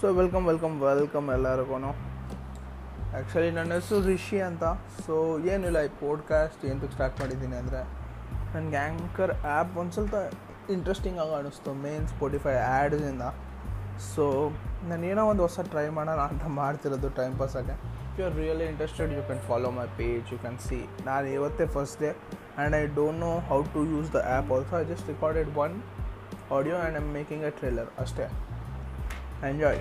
So welcome welcome welcome ಎಲ್ಲರಿಗೂ actually ನನ್ನ ಹೆಸರು ರಿಷಿ ಅಂತ. ಸೊ ಏನಿಲ್ಲ, ಈ ಪಾಡ್ಕಾಸ್ಟ್ ಏನಕ್ಕೆ ಸ್ಟಾರ್ಟ್ ಮಾಡಿದ್ದೀನಿ ಅಂದರೆ, ನನಗೆ ಆ್ಯಂಕರ್ ಆ್ಯಪ್ ಒಂದು ಸ್ವಲ್ಪ ಇಂಟ್ರೆಸ್ಟಿಂಗ್ ಆಗಿ ಅನ್ನಿಸ್ತು ಮೇನ್ ಸ್ಪೋಟಿಫೈ ಆ್ಯಡ್ಸಿಂದ ಸೊ ನಾನು ಏನೋ ಒಂದು ಹೊಸ ಟ್ರೈ ಮಾಡೋಣ ಅಂತ ಮಾಡ್ತಿರೋದು time ಪಾಸಾಗೆ you are really interested you can follow my page you can see ನಾನು ಇವತ್ತೇ first day and I don't know how to use the app also I just recorded one audio and making a trailer ಅಷ್ಟೇ. enjoy.